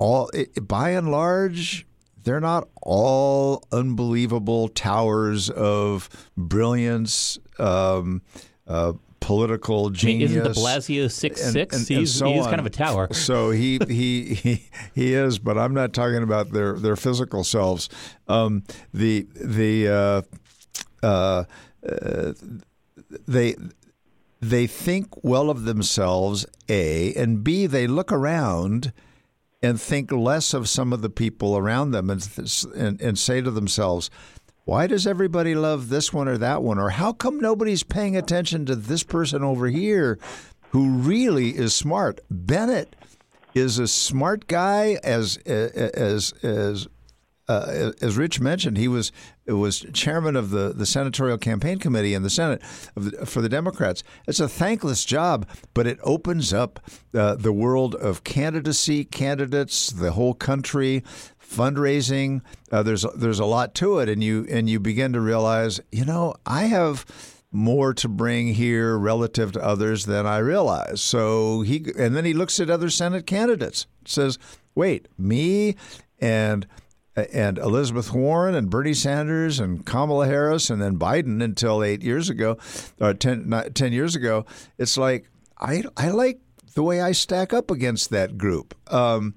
all by and large they're not all unbelievable towers of brilliance. Um, uh, political genius. I mean, isn't De Blasio six and, six? And, and he's, so he's kind of a tower. So he, he he he is, but I'm not talking about their their physical selves. Um, the the uh, uh, uh, they they think well of themselves, a and b. They look around and think less of some of the people around them, and and, and say to themselves why does everybody love this one or that one? Or how come nobody's paying attention to this person over here who really is smart? Bennet is a smart guy, as as as uh, as Rich mentioned, he was was chairman of the, the senatorial campaign committee in the Senate the, for the Democrats. It's a thankless job, but it opens up uh, the world of candidacy, candidates, the whole country, fundraising. Uh, there's there's a lot to it, and you and you begin to realize, you know, I have more to bring here relative to others than I realize. So he and then he looks at other Senate candidates, says, "Wait, me and." And Elizabeth Warren and Bernie Sanders and Kamala Harris and then Biden until eight years ago, or 10, not- 10 years ago, it's like I I like the way I stack up against that group. Um,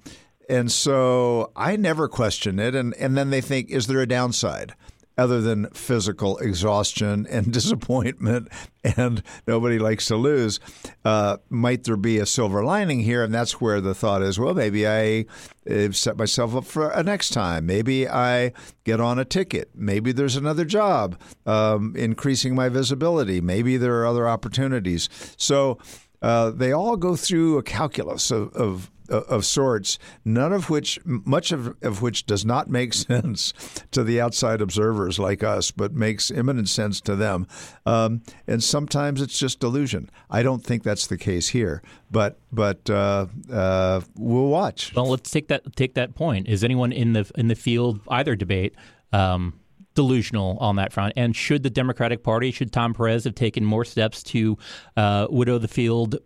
and so I never question it. And, and then they think, is there a downside? Other than physical exhaustion and disappointment, and nobody likes to lose, uh, might there be a silver lining here? And that's where the thought is: well, maybe I uh, set myself up for a next time. Maybe I get on a ticket. Maybe there's another job, um, increasing my visibility. Maybe there are other opportunities. So uh, they all go through a calculus of, of of sorts, none of which, much of, of which does not make sense to the outside observers like us, but makes imminent sense to them. Um, and sometimes it's just delusion. I don't think that's the case here, but but uh, uh, we'll watch. Well, let's take that take that point. Is anyone in the in the field either debate? Um, delusional on that front and should the democratic party should tom perez have taken more steps to uh, widow the field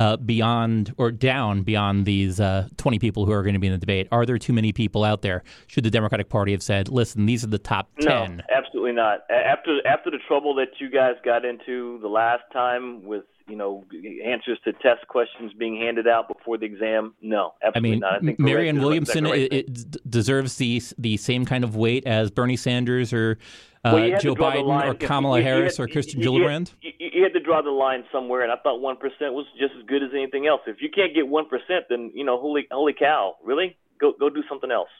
uh, beyond or down beyond these uh, 20 people who are going to be in the debate? Are there too many people out there? Should the Democratic Party have said, "Listen, these are the top 10"? No, absolutely not. After after the trouble that you guys got into the last time with you know answers to test questions being handed out before the exam, no, I absolutely mean, not. I think Marianne Williamson it, it deserves the the same kind of weight as Bernie Sanders or uh, Well, you had to Joe Biden or Kamala you- you Harris had- or Kirsten you- you- Gillibrand. You, you, you had to draw the line somewhere, and I thought one percent was just as good as anything else. If you can't get one percent, then you know, holy holy cow, really? Go go do something else.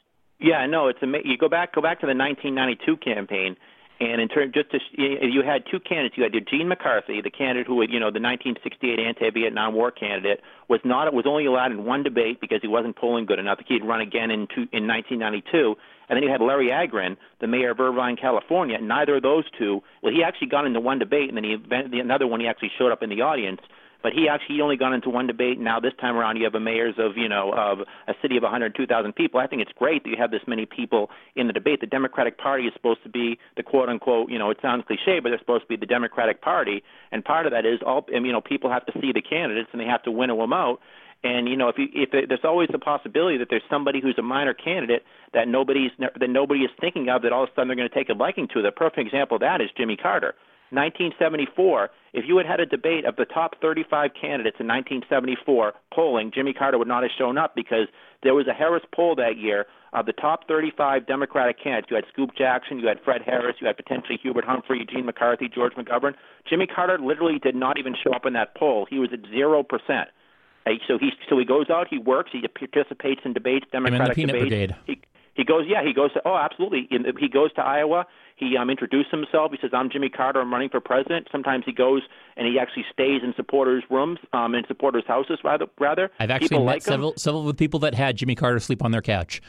Yeah, no, it's ama- you go back go back to the 1992 campaign, and in terms just to you you had two candidates. You had Eugene McCarthy, the candidate who would you know the 1968 anti-Vietnam War candidate was not was only allowed in one debate because he wasn't polling good enough. He'd run again in two, in 1992. And then you had Larry Agran, the mayor of Irvine, California. Neither of those two. Well, he actually got into one debate, and then he the another one he actually showed up in the audience. But he actually only got into one debate. Now this time around, you have a mayors of you know of a city of 102,000 people. I think it's great that you have this many people in the debate. The Democratic Party is supposed to be the quote unquote you know it sounds cliche, but they're supposed to be the Democratic Party, and part of that is all you know people have to see the candidates and they have to winnow them out. And you know, if you if it, there's always the possibility that there's somebody who's a minor candidate that nobody's that nobody is thinking of that all of a sudden they're going to take a liking to. The perfect example of that is Jimmy Carter. 1974, if you had had a debate of the top 35 candidates in 1974 polling, Jimmy Carter would not have shown up because there was a Harris poll that year of the top 35 Democratic candidates. You had Scoop Jackson, you had Fred Harris, you had potentially Hubert Humphrey, Eugene McCarthy, George McGovern. Jimmy Carter literally did not even show up in that poll. He was at zero percent. Uh, So he so he goes out, he works, he participates in debates, in the Democratic peanut debates. brigade. He he goes, yeah, he goes. To, oh, absolutely. In, he goes to Iowa. He um, introduced himself. He says, "I'm Jimmy Carter. I'm running for president." Sometimes he goes and he actually stays in supporters' rooms, um, in supporters' houses, rather. Rather, I've actually People met like him. several of the people that had Jimmy Carter sleep on their couch.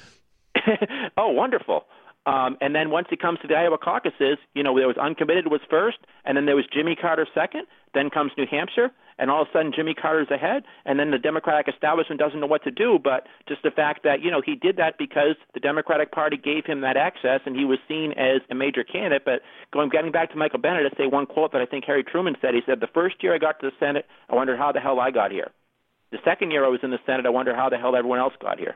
oh, wonderful. Um, and then once it comes to the Iowa caucuses, you know, there was uncommitted was first, and then there was Jimmy Carter second. Then comes New Hampshire, and all of a sudden Jimmy Carter's ahead, and then the Democratic establishment doesn't know what to do. But just the fact that you know he did that because the Democratic Party gave him that access, and he was seen as a major candidate. But going getting back to Michael Bennet, I say one quote that I think Harry Truman said. He said, "The first year I got to the Senate, I wondered how the hell I got here. The second year I was in the Senate, I wonder how the hell everyone else got here."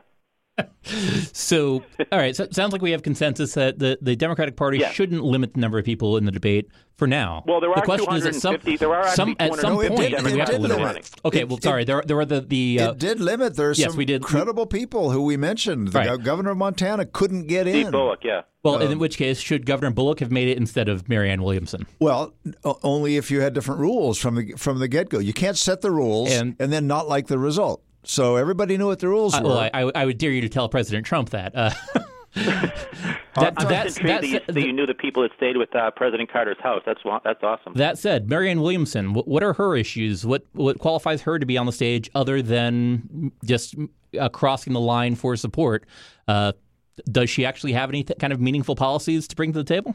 So, all right. So it sounds like we have consensus that the, the Democratic Party Yeah. shouldn't limit the number of people in the debate for now. Well, there the question is at some, 250 there are some at some No, point did- we it have to did limit. limit. it. Okay. It- well, it- sorry. There there were the the uh, it did limit. There's yes, some we did. credible people who we mentioned. The Right. gov- of Montana couldn't get Steve in. Bullock, yeah. well, Um, in which case, should Governor Bullock have made it instead of Marianne Williamson? Well, only if you had different rules from the from the get go. You can't set the rules And- and, then not like the result. So everybody knew what the rules Uh, were. well, I, I, I would dare you to tell President Trump that. Uh, that, I'm that's, just intrigued that you, that you knew the people that stayed with uh, President Carter's house. That's that's awesome. That said, Marianne Williamson, what, what are her issues? What what qualifies her to be on the stage other than just uh, crossing the line for support? Uh, does she actually have any th- kind of meaningful policies to bring to the table?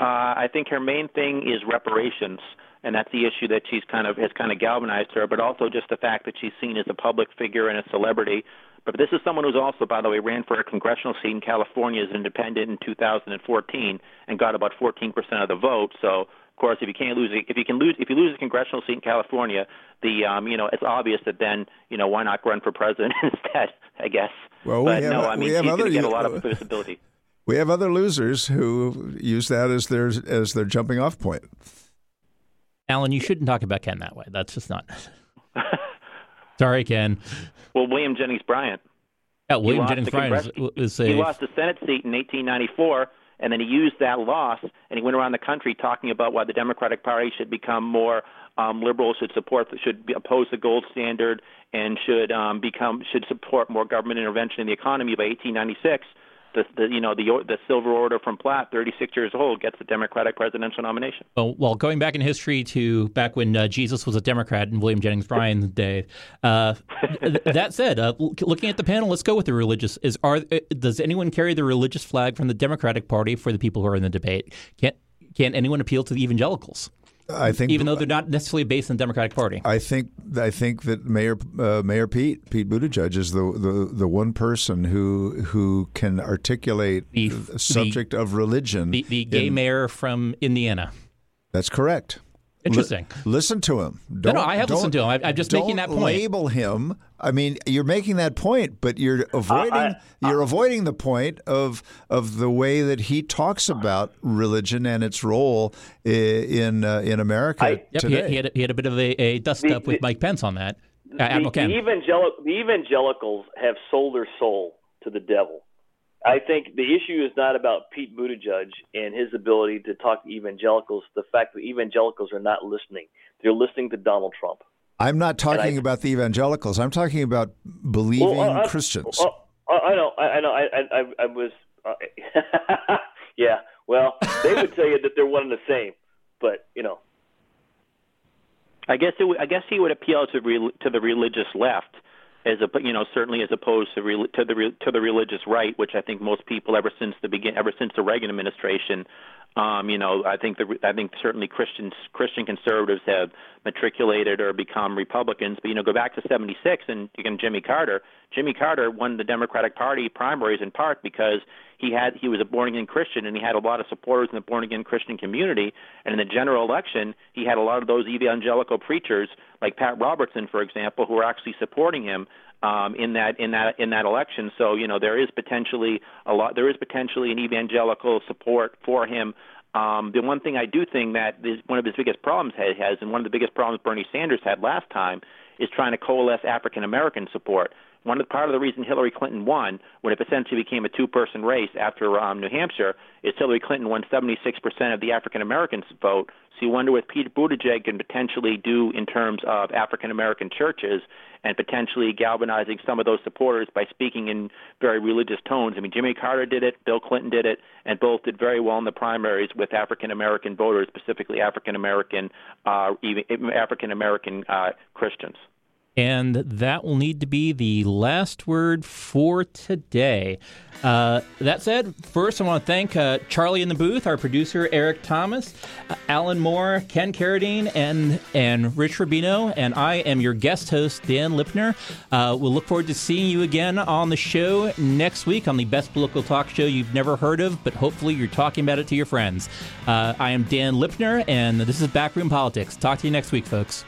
Uh, I think her main thing is reparations, and that's the issue that she's kind of has kind of galvanized her. But also just the fact that she's seen as a public figure and a celebrity. But this is someone who's also, by the way, ran for a congressional seat in California as an independent in 2014 and got about 14% of the vote. So, of course, if you can't lose, if you can lose, if you lose a congressional seat in California, the um, you know it's obvious that then you know why not run for president instead? I guess. Well, we but have- no, I we have other- get a lot uh, of visibility. We have other losers who use that as their as their jumping off point. Alan, you shouldn't talk about Ken that way. That's just not. Sorry, Ken. Well, William Jennings Bryan. Yeah, William Jennings the Bryan is, is he lost the Senate seat in 1894, and then he used that loss and he went around the country talking about why the Democratic Party should become more um, liberal, should support, should be, oppose the gold standard, and should um, become should support more government intervention in the economy. By 1896, the, the you know the the Silver Order from Platte, 36 years old, gets the Democratic presidential nomination. Well, well, going back in history to back when uh, Jesus was a Democrat in William Jennings Bryan's day. Uh, that said, uh, looking at the panel, let's go with the religious. Is are uh, does anyone carry the religious flag from the Democratic Party for the people who are in the debate? Can't can anyone appeal to the evangelicals, I think even though they're not necessarily based in the Democratic Party? I think I think that Mayor uh, Mayor Pete Pete Buttigieg is the, the the one person who who can articulate The- the, subject of religion. The, the gay in- mayor from Indiana. That's correct. Interesting. Li- listen to him. No, Don't, no, I have listened to him. I, I'm just making that don't point. Label him. I mean, you're making that point, but you're avoiding I- you're avoiding the point of of the way that he talks about religion and its role in uh, in America I- Yep, he today. had, he, had a, he had a bit of a, a dust The- up with the- Mike Pence on that. Uh, the, Admiral the, evangelic, the evangelicals have sold their soul to the devil. I think the issue is not about Pete Buttigieg and his ability to talk to evangelicals. The fact that evangelicals are not listening; they're listening to Donald Trump. I'm not talking I- about the evangelicals. I'm talking about uh, believing Well, I- I- Christians. well, I, I know, I, I know, I, I, I- I was, uh, yeah. Well, they would tell you that they're one and the same, but you know, I guess it would, I guess he would appeal to re, to the religious left, as a you know certainly as opposed to re, to the re, to the religious right, which I think most people ever since the begin ever since the Reagan administration, um, you know I think the I think certainly Christians Christian conservatives have matriculated or become Republicans. But you know go back to '76 and again Jimmy Carter. Jimmy Carter won the Democratic Party primaries in part because he had he was a born again Christian and he had a lot of supporters in the born again Christian community. And in the general election, he had a lot of those evangelical preachers like Pat Robertson, for example, who were actually supporting him um, in that in that in that election. So you know there is potentially a lot there is potentially an evangelical support for him. Um, the one thing I do think that is one of his biggest problems he has, and one of the biggest problems Bernie Sanders had last time, is trying to coalesce African American support. One of the, part of the reason Hillary Clinton won, when it essentially became a two-person race after um, New Hampshire, is Hillary Clinton won 76% of the African Americans vote. So you wonder what Pete Buttigieg can potentially do in terms of African American churches and potentially galvanizing some of those supporters by speaking in very religious tones. I mean, Jimmy Carter did it, Bill Clinton did it, and both did very well in the primaries with African American voters, specifically African American, uh, even African American uh, Christians. And that will need to be the last word for today. Uh, that said, first I want to thank uh, Charlie in the booth, our producer Eric Thomas, uh, Alan Moore, Ken Carradine, and and Rich Rubino, and I am your guest host Dan Lipner. Uh, we'll look forward to seeing you again on the show next week on the best political talk show you've never heard of, but hopefully you're talking about it to your friends. Uh, I am Dan Lipner, and this is Backroom Politics. Talk to you next week, folks.